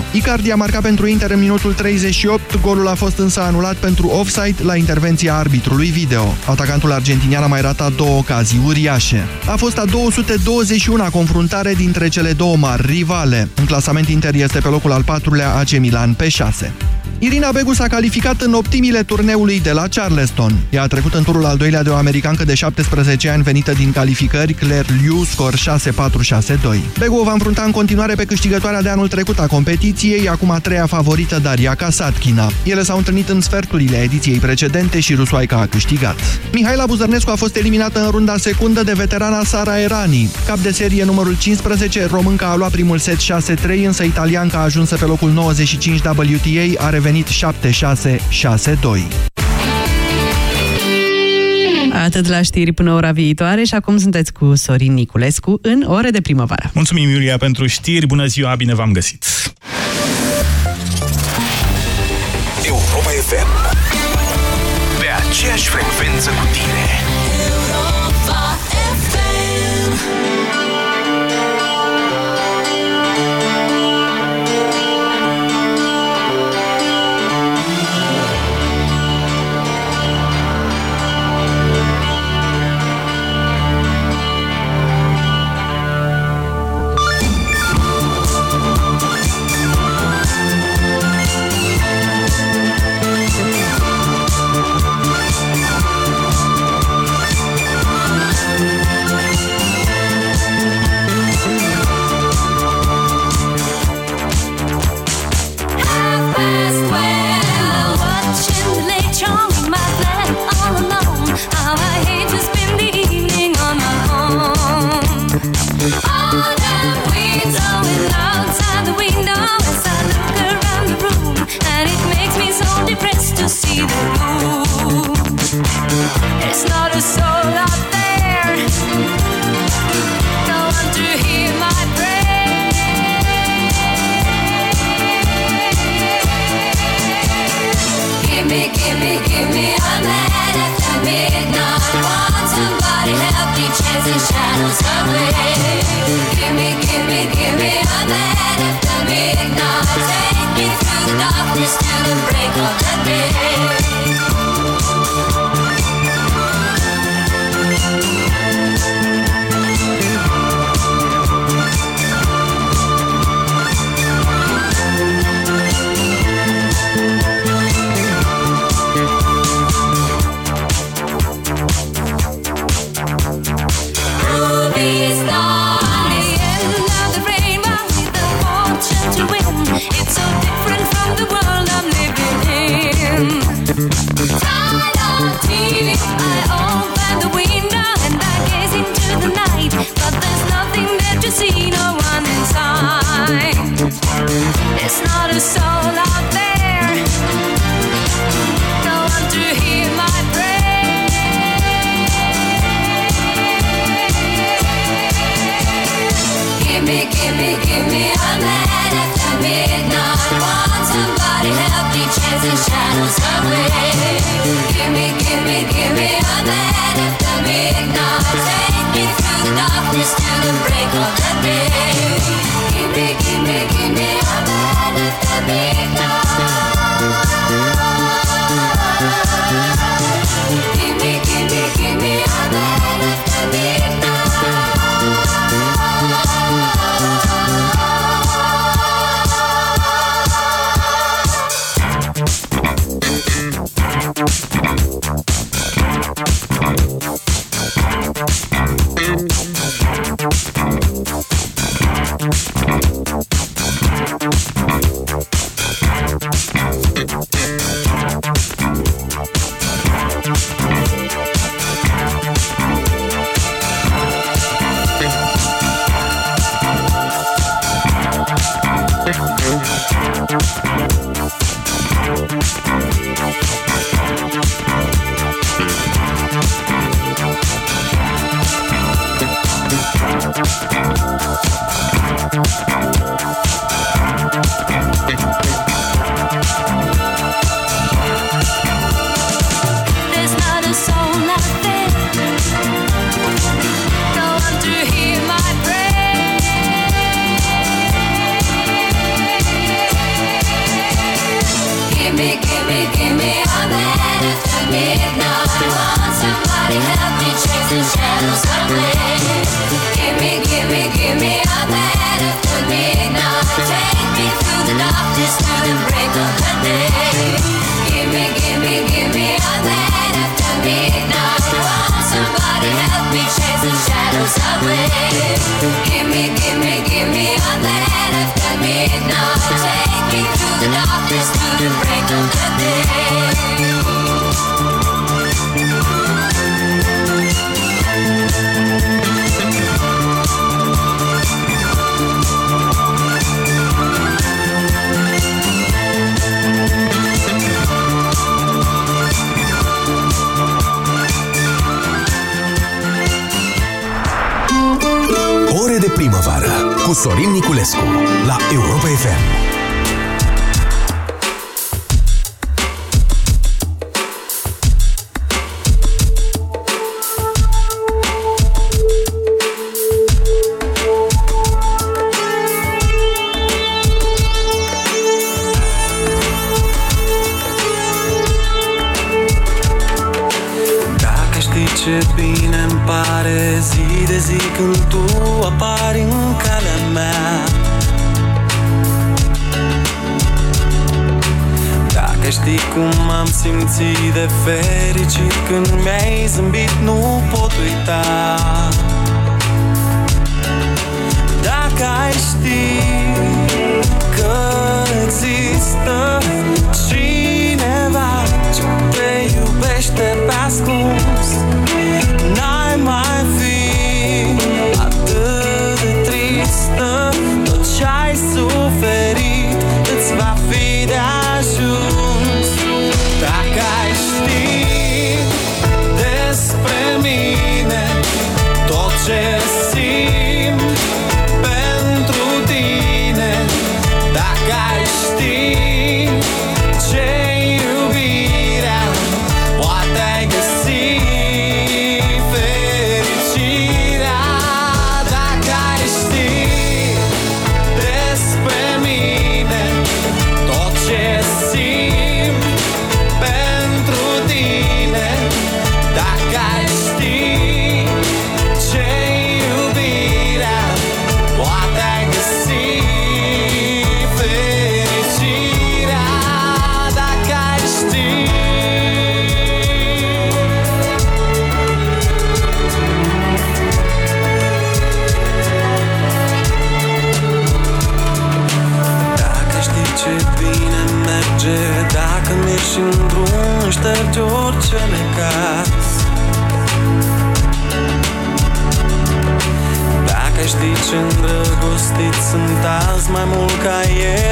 0. Icardi a marcat pentru Inter în minutul 38, golul a fost însă anulat pentru offside la intervenția arbitrului video. Atacantul argentinian a mai ratat două ocazii uriașe. A fost a 221-a confruntare dintre cele două mari rivale. În clasament Inter este pe locul al patrulea AC Milan pe 6. Irina Begu s-a calificat în optimile turneului de la Charleston. Ea a trecut în turul al doilea de o americancă de 17 ani venită din calificări, Claire Liu, scor 6-4-6-2. Begu va înfrunta în continuare pe câștigătoarea de anul trecut a competiției, acum a treia favorită Daria Kasatkina. Ele s-au întâlnit în sferturile ediției precedente și rusoaica a câștigat. Mihaela Buzărnescu a fost eliminată în runda secundă de veterana Sara Erani. Cap de serie numărul 15, românca a luat primul set 6-3, însă italianca a ajuns pe locul 95 WTA, a revenit revenit 7662. Atât la știri până ora viitoare și acum sunteți cu Sorin Niculescu în ore de primăvară. Mulțumim, Iulia, pentru știri. Bună ziua, bine v-am găsit! Europa FM Pe aceeași frecvență cu tine Sorin Niculescu la Europa FM. Mai mult ca ieri,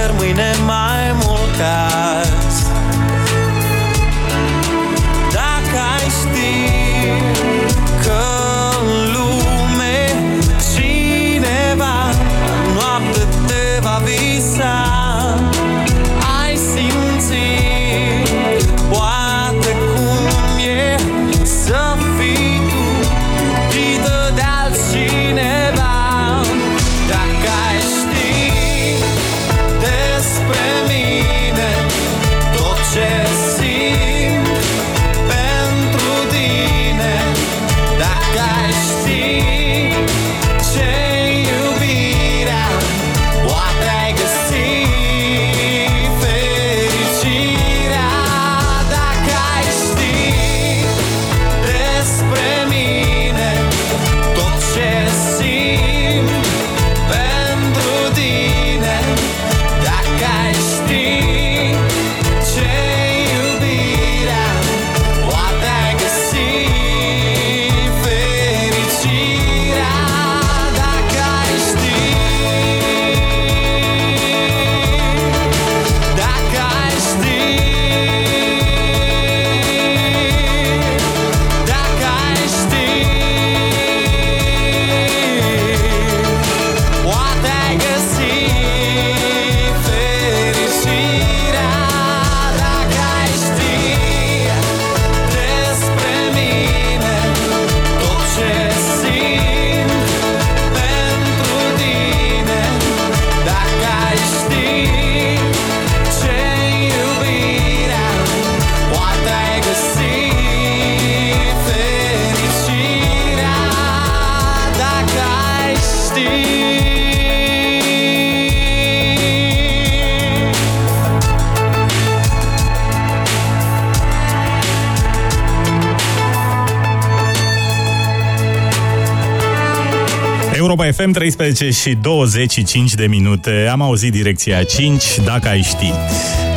FM 13 și 25 de minute. Am auzit direcția 5, dacă ai ști.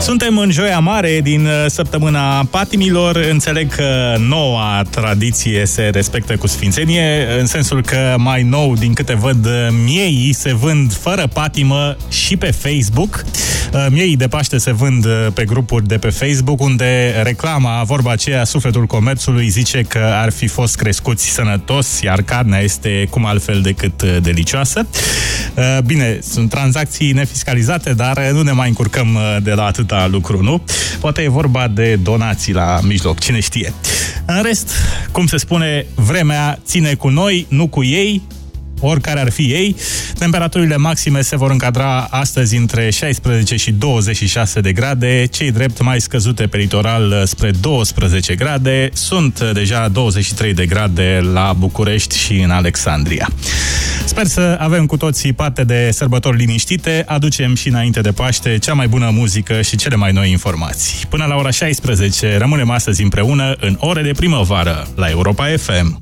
Suntem în Joia Mare din uh, săptămâna patimilor. Înțeleg că noua tradiție se respectă cu sfințenie, în sensul că mai nou, din câte văd, uh, miei se vând fără patimă și pe Facebook. Uh, Miei de Paște se vând pe grupuri de pe Facebook, unde reclama, vorba aceea, sufletul comerțului zice că ar fi fost crescuți sănătos, iar carnea este cum altfel decât delicioasă. Bine, sunt tranzacții nefiscalizate, dar nu ne mai încurcăm de la atât atâta lucru, nu? Poate e vorba de donații la mijloc, cine știe. În rest, cum se spune, vremea ține cu noi, nu cu ei, oricare ar fi ei. Temperaturile maxime se vor încadra astăzi între 16 și 26 de grade, cei drept mai scăzute pe litoral spre 12 grade, sunt deja 23 de grade la București și în Alexandria. Sper să avem cu toții parte de sărbători liniștite, aducem și înainte de Paște cea mai bună muzică și cele mai noi informații. Până la ora 16 rămânem astăzi împreună în ore de primăvară la Europa FM.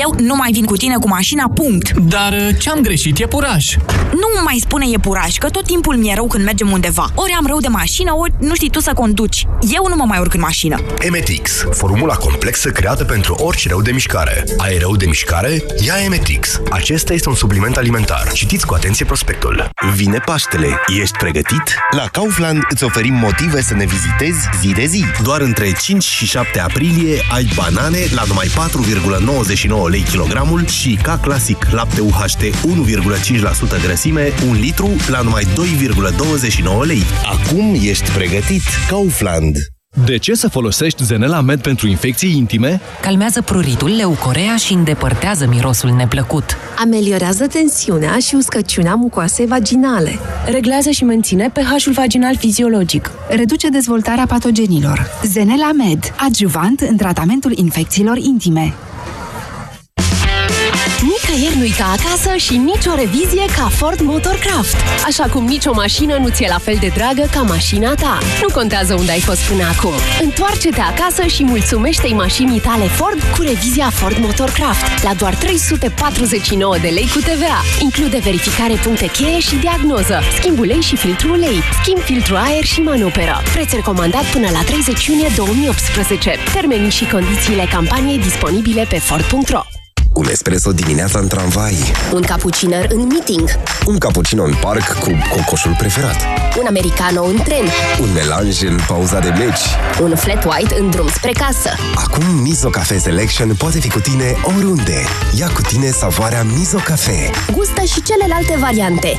Eu nu mai vin cu tine cu mașina, punct. Dar uh, ce-am greșit? E puraj. Nu mai spune e puraj, că tot timpul mi-e rău când mergem undeva. Ori am rău de mașină, ori nu știi tu să conduci. Eu nu mă mai urc în mașină. Emetix, formula complexă creată pentru orice rău de mișcare. Ai rău de mișcare? Ia Emetix. Acesta este un supliment alimentar. Citiți cu atenție prospectul. Vine Paștele. Ești pregătit? La Kaufland îți oferim motive să ne vizitezi zi de zi. Doar între 5 și 7 aprilie ai banane la numai 4,99 lei kilogramul și ca clasic lapte UHT 1,5% grăsime, un litru la numai 2,29 lei. Acum ești pregătit. Kaufland. De ce să folosești Zenela Med pentru infecții intime? Calmează pruritul, leucorea și îndepărtează mirosul neplăcut. Ameliorează tensiunea și uscăciunea mucoasei vaginale. Reglează și menține pH-ul vaginal fiziologic. Reduce dezvoltarea patogenilor. Zenela Med, adjuvant în tratamentul infecțiilor intime. Nicăieri nu-i ca acasă și nicio revizie ca Ford Motorcraft. Așa cum nicio mașină nu ți-e la fel de dragă ca mașina ta. Nu contează unde ai fost până acum. Întoarce-te acasă și mulțumește-i mașinii tale Ford cu revizia Ford Motorcraft la doar 349 de lei cu TVA. Include verificare puncte cheie și diagnoză, schimb ulei și filtru ulei, schimb filtru aer și manoperă. Preț recomandat până la 30 iunie 2018. Termenii și condițiile campaniei disponibile pe Ford.ro. Un espresso dimineața în tramvai. Un cappucciner în meeting. Un cappuccino în parc cu cocoșul preferat. Un americano în tren. Un melanj în pauza de meci. Un flat white în drum spre casă. Acum Mizo Cafe Selection poate fi cu tine oriunde. Ia cu tine savoarea Mizo Cafe. Gustă și celelalte variante.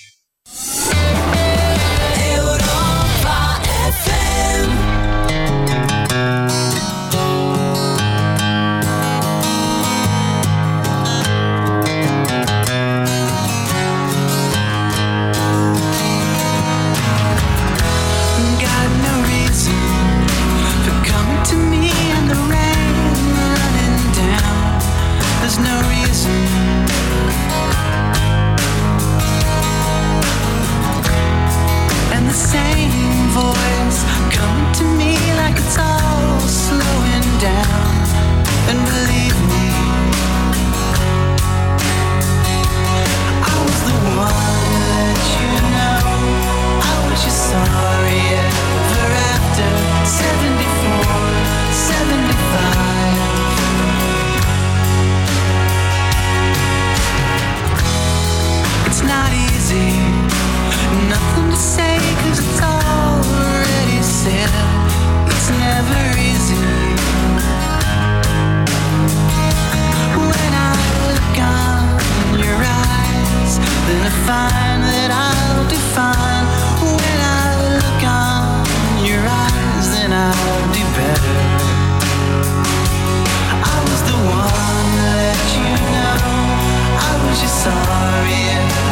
Nothing to say, cause it's already said. It's never easy. When I look on your eyes, then I find that I'll define. When I look on your eyes, then I'll do better. I was the one that you know. I was just sorry. Yeah.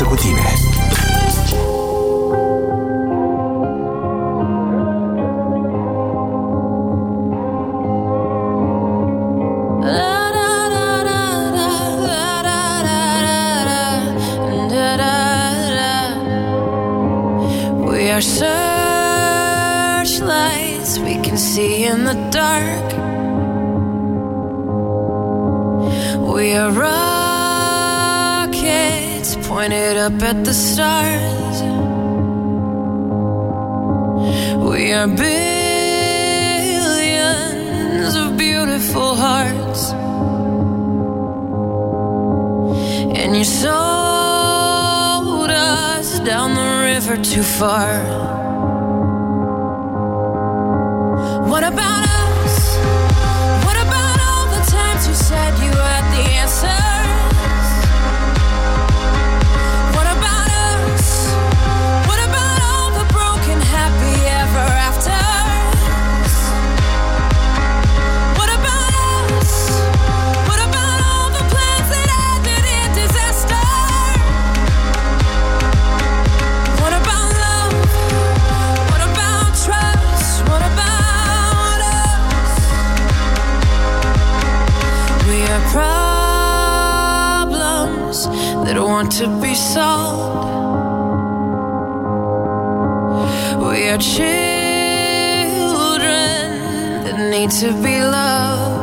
阿根廷 beautiful hearts. And you sold us down the river too far. What about? That want to be sold. We are children that need to be loved.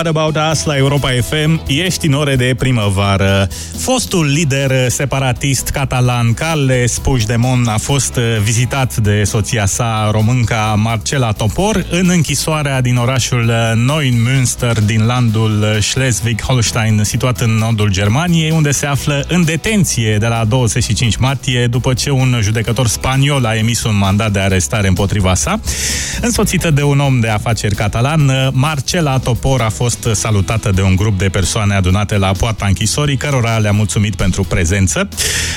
What About Us la Europa FM, ești în ore de primăvară. Fostul lider separatist catalan Carles Puigdemont a fost vizitat de soția sa românca Marcela Topor în închisoarea din orașul Neumünster din landul Schleswig-Holstein, situat în nordul Germaniei, unde se află în detenție de la 25 martie după ce un judecător spaniol a emis un mandat de arestare împotriva sa. Însoțită de un om de afaceri catalan, Marcela Topor a fost salutată de un grup de persoane adunate la poarta închisorii, cărora le-a mulțumit pentru prezență.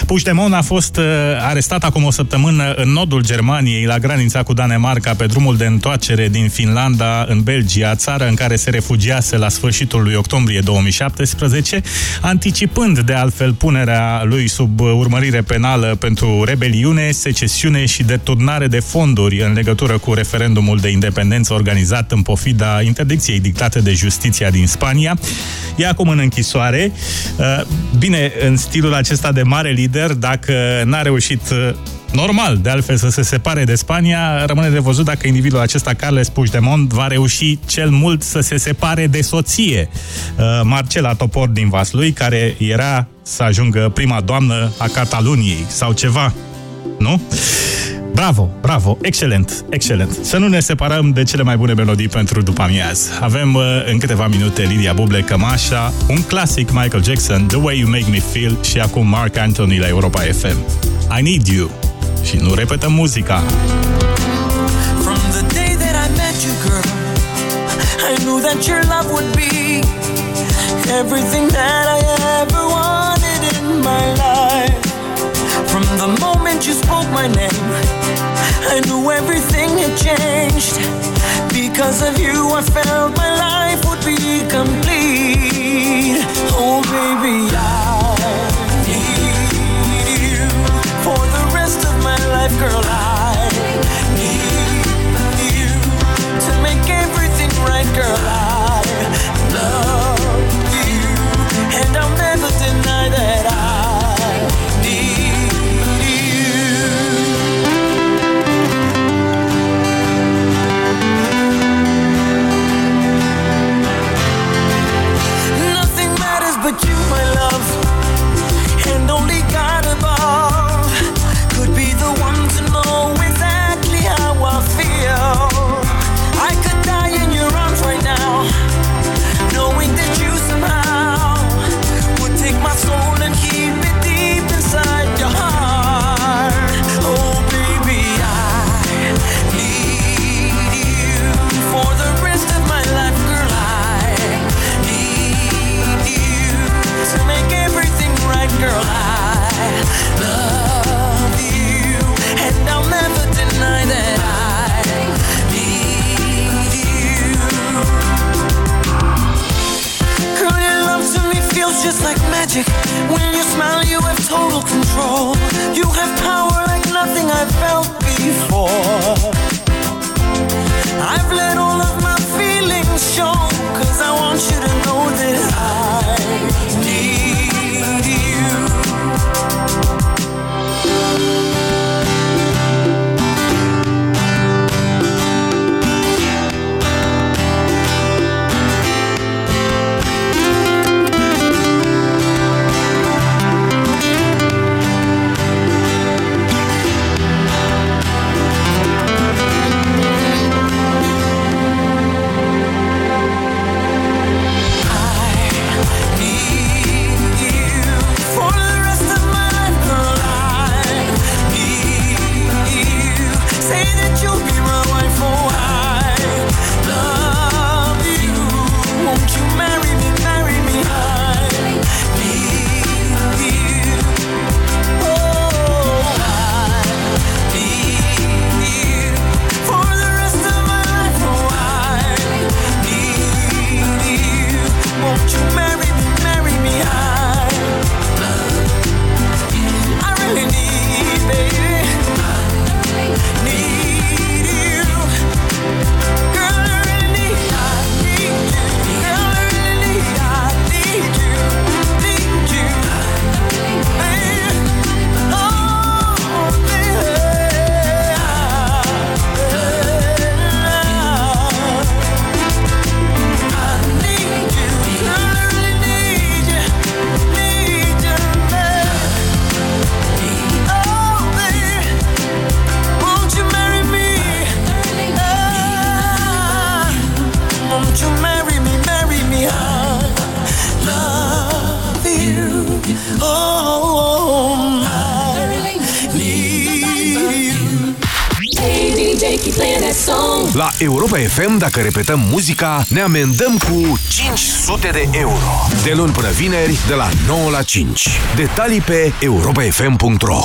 Puigdemont a fost uh, arestat acum o săptămână în nordul Germaniei, la granița cu Danemarca, pe drumul de întoarcere din Finlanda în Belgia, țară în care se refugiase la sfârșitul lui octombrie 2017, anticipând de altfel punerea lui sub urmărire penală pentru rebeliune, secesiune și deturnare de fonduri în legătură cu referendumul de independență organizat în pofida interdicției dictate de justiția din Spania. E acum în închisoare. Uh, Bine, în stilul acesta de mare lider, dacă n-a reușit uh, normal, de altfel, să se separe de Spania, rămâne de văzut dacă individul acesta, Carles Puigdemont, va reuși cel mult să se separe de soție, uh, Marcela Topor din Vaslui, care era să ajungă prima doamnă a Cataluniei sau ceva, nu? Bravo, bravo, excelent, excelent. Să nu ne separăm de cele mai bune melodii pentru după amiaz. Avem uh, în câteva minute Lidia Buble, Cămașa, un clasic Michael Jackson, The Way You Make Me Feel și acum Mark Anthony la Europa FM. I Need You. Și nu repetăm muzica. From the day that I met you, girl, I knew that your love would be everything that I morning. I knew everything had changed. Because of you, I felt my life dacă repetăm muzica, ne amendăm cu 500 de euro. De luni până vineri, de la 9 la 5. Detalii pe europafm.ro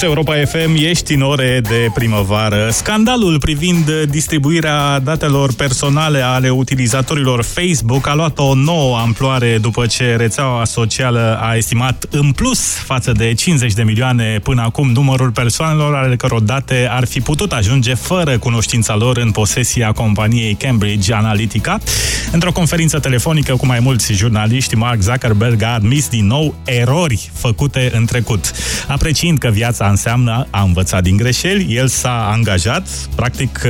Asculți Europa FM, ești în ore de primăvară. Scandalul privind distribuirea datelor personale ale utilizatorilor Facebook a luat o nouă amploare după ce rețeaua socială a estimat în plus față de 50 de milioane până acum numărul persoanelor ale căror date ar fi putut ajunge fără cunoștința lor în posesia companiei Cambridge Analytica. Într-o conferință telefonică cu mai mulți jurnaliști, Mark Zuckerberg a admis din nou erori făcute în trecut. Apreciind că viața înseamnă a învăța din greșeli, el s-a angajat, practic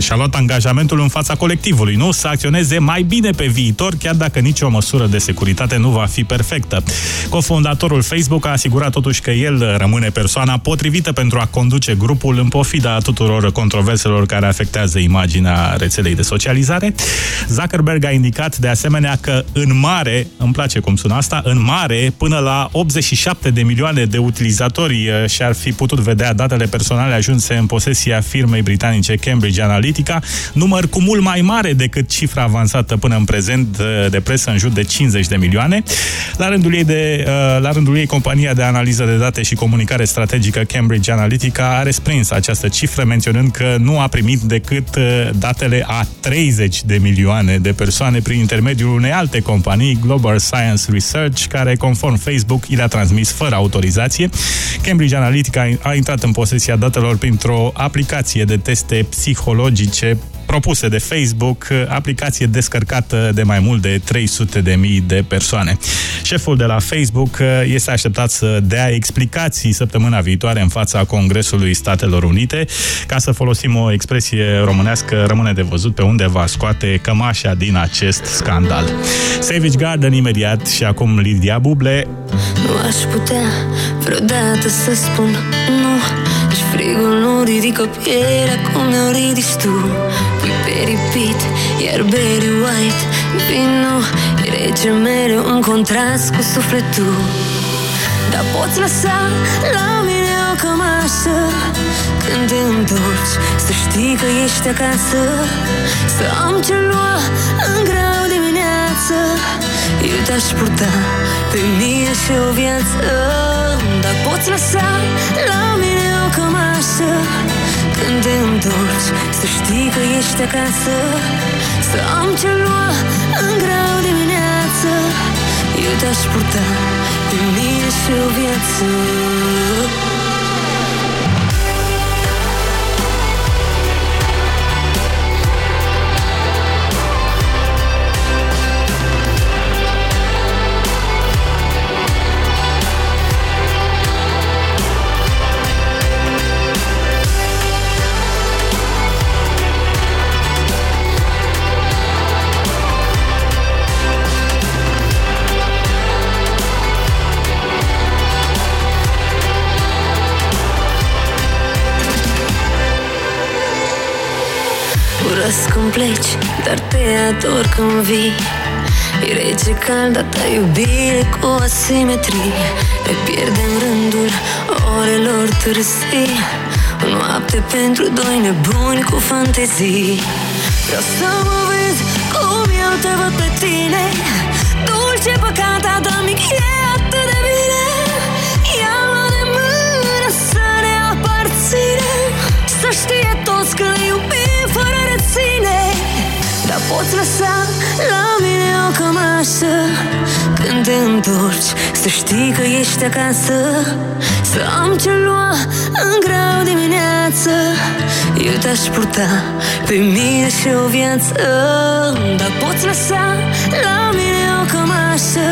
și-a luat angajamentul în fața colectivului, nu? Să acționeze mai bine pe viitor, chiar dacă nicio măsură de securitate nu va fi perfectă. Cofondatorul Facebook a asigurat totuși că el rămâne persoana potrivită pentru a conduce grupul în pofida tuturor controverselor care afectează imaginea rețelei de socializare. Zuckerberg a indicat de asemenea că în mare, îmi place cum sună asta, în mare, până la 87 de milioane de utilizatori uh, și-ar fi putut vedea datele personale ajunse în posesia firmei britanice Cambridge Analytica, număr cu mult mai mare decât cifra avansată până în prezent uh, de presă în jur de 50 de milioane. La rândul ei, de, uh, la rândul ei compania de analiză de date și comunicare strategică Cambridge Analytica a resprins această cifră menționând că nu a primit decât datele a 30 de milioane de persoane prin intermediul unei alte companii, Global Science Research, care, conform Facebook, i le-a transmis fără autorizație. Cambridge Analytica a intrat în posesia datelor printr-o aplicație de teste psihologice propuse de Facebook, aplicație descărcată de mai mult de 300 de mii de persoane. Șeful de la Facebook este așteptat să dea explicații săptămâna viitoare în fața Congresului Statelor Unite. Ca să folosim o expresie românească, rămâne de văzut pe unde va scoate cămașa din acest scandal. Savage Garden imediat și acum Lidia Buble. Nu aș putea vreodată să spun nu Și frigul nu ridică pielea cum mi-o ridici tu Pui pe repeat, iar Barry White. Vino, e rece mereu în contrast cu sufletul Dar poți lăsa la mine o cămașă Când te întorci, să știi că ești acasă Să am ce lua în grau dimineață Eu te-aș purta pe mine și o viață Dar poți lăsa la mine o cămașă Când te întorci Să știi că ești acasă Să am ce lua în grau dimineață Eu te-aș purta pe mine și o viață când pleci, dar te ador când vii. E rece calda ta iubire cu asimetrie. Ne pierdem rândul orelor târzii O noapte pentru doi nebuni cu fantezii. Vreau să mă vezi cum eu te văd pe tine. Dulce păcata, dar mic e atât de bine. Ia-mă de mână să ne aparținem. Să știe toți că le iubim fără reține Dar poți lăsa la mine o cămașă. Când te întorci Să știi că ești acasă. Să am ce lua în grau dimineață. Eu te-aș purta pe mine și o viață. Dar poți lăsa la mine o cămașă.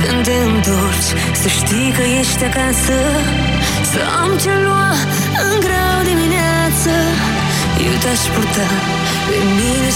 Când te întorci Să știi că ești acasă. Să am ce lua în grau dimineață Eu te-aș purta pe mine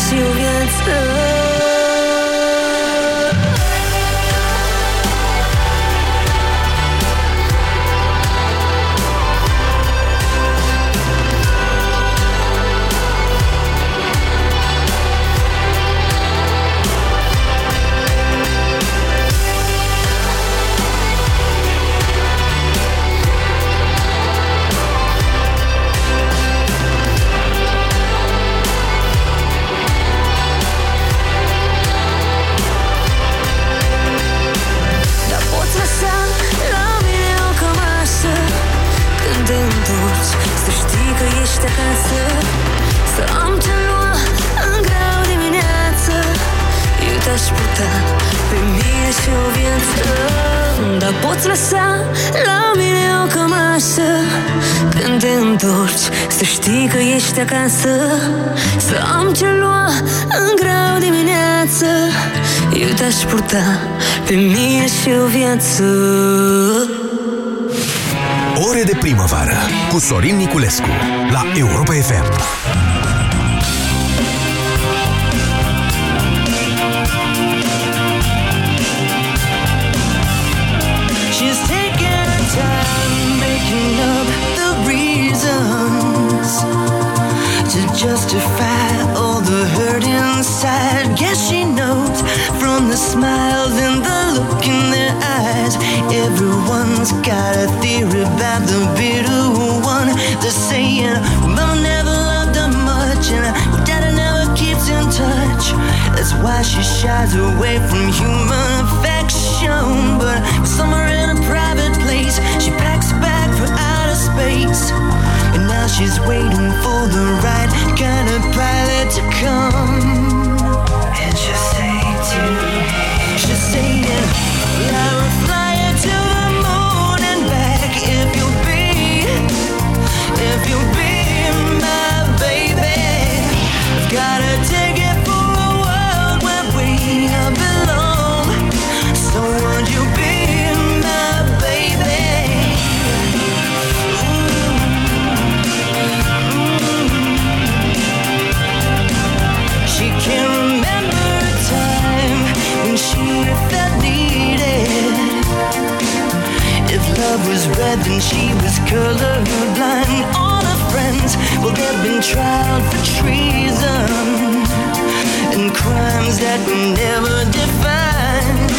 lăsa la mine o cămașă Când te întorci Să știi că ești acasă. Să am ce lua în grau dimineață. Eu te-aș purta Pe mine și o viață. Ore de primăvară cu Sorin Niculescu la Europa FM. She shies away from human affection. But somewhere in a private place, she packs a bag for outer space. And now she's waiting for the right kind of pilot to come. And she'll say to me, she'll say, I will fly you to the moon and back if you'll be, if you'll be she was colorblind. All her friends, well, they've been tried for treason and crimes that were never defined.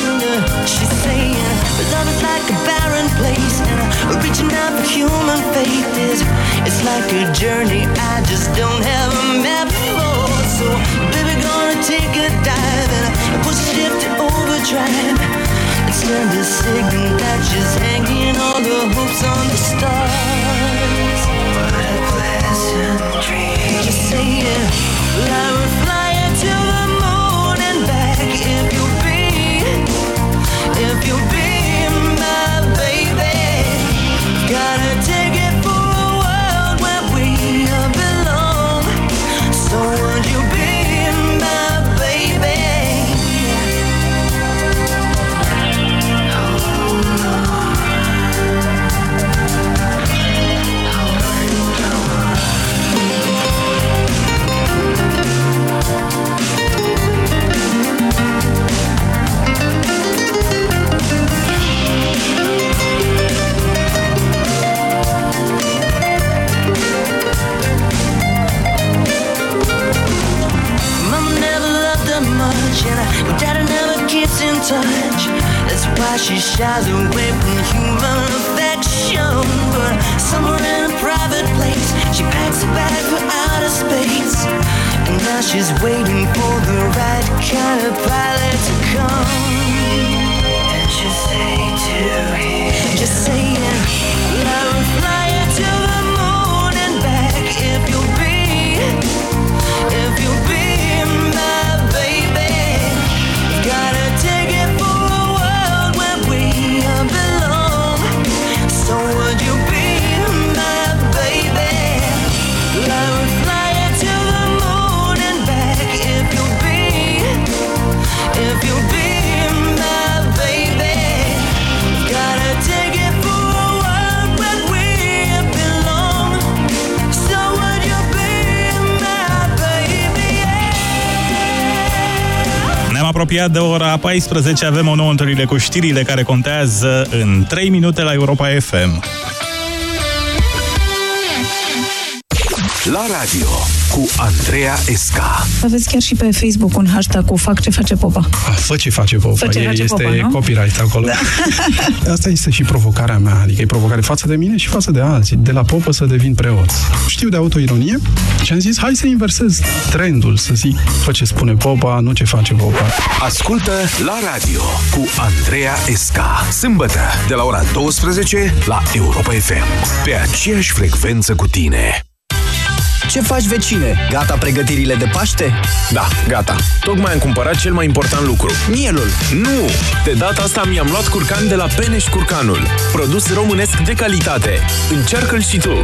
She's saying, but love is like a barren place, and reaching out for human faith is it's like a journey I just don't have a map for. So, baby, gonna take a dive and push shift to overdrive. Send a signal that she's hanging all the hopes on the stars. What a pleasant dream. Just saying, I will fly apropiat de ora 14, avem o nouă întâlnire cu știrile care contează în 3 minute la Europa FM. La radio cu Andreea Esca. Aveți chiar și pe Facebook un hashtag cu fac ce face popa. Fă ce face Popa. Fă ce E- face este Popa, nu? copyright acolo. Da. Asta este și provocarea mea, adică e provocare față de mine și față de alții. De la popă să devin preot. Știu de autoironie și am zis, hai să inversez trendul, să zic, fă ce spune popa, nu ce face popa. Ascultă la radio cu Andreea Esca. Sâmbătă de la ora 12 la Europa FM. Pe aceeași frecvență cu tine. Ce faci, vecine? Gata pregătirile de Paște? Da, gata. Tocmai am cumpărat cel mai important lucru. Mielul. Nu! De data asta mi-am luat curcan de la Peneș Curcanul. Produs românesc de calitate. Încearcă-l și tu!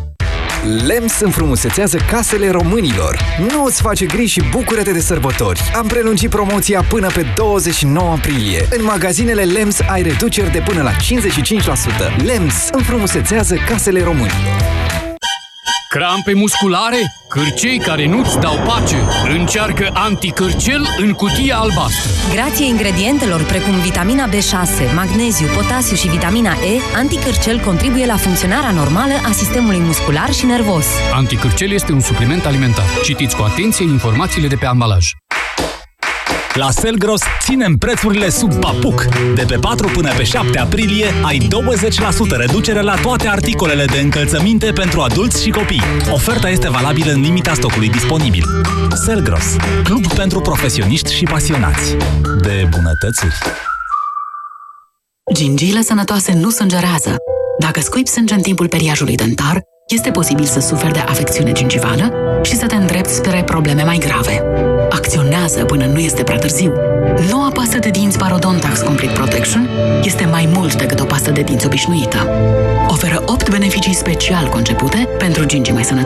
LEMS înfrumusețează casele românilor. Nu îți face griji și bucură-te de sărbători. Am prelungit promoția până pe 29 aprilie. În magazinele LEMS ai reduceri de până la 55%. LEMS înfrumusețează casele românilor. Crampe musculare? Cârcei care nu-ți dau pace? Încearcă anticârcel în cutia albastră. Grație ingredientelor precum vitamina B6, magneziu, potasiu și vitamina E, anticârcel contribuie la funcționarea normală a sistemului muscular și nervos. Anticârcel este un supliment alimentar. Citiți cu atenție informațiile de pe ambalaj. La Selgros ținem prețurile sub papuc. De pe 4 până pe 7 aprilie ai 20% reducere la toate articolele de încălțăminte pentru adulți și copii. Oferta este valabilă în limita stocului disponibil. Selgros, club pentru profesioniști și pasionați de bunătățuri. Gingiile sănătoase nu sângerează. Dacă scuipi sânge în timpul periajului dentar, este posibil să suferi de afecțiune gingivală și să te îndrepți spre probleme mai grave. Acționează până nu este prea târziu. Noua pastă de dinți Parodontax Complete Protection este mai mult decât o pastă de dinți obișnuită. Oferă 8 beneficii special concepute pentru gingii mai sănătoase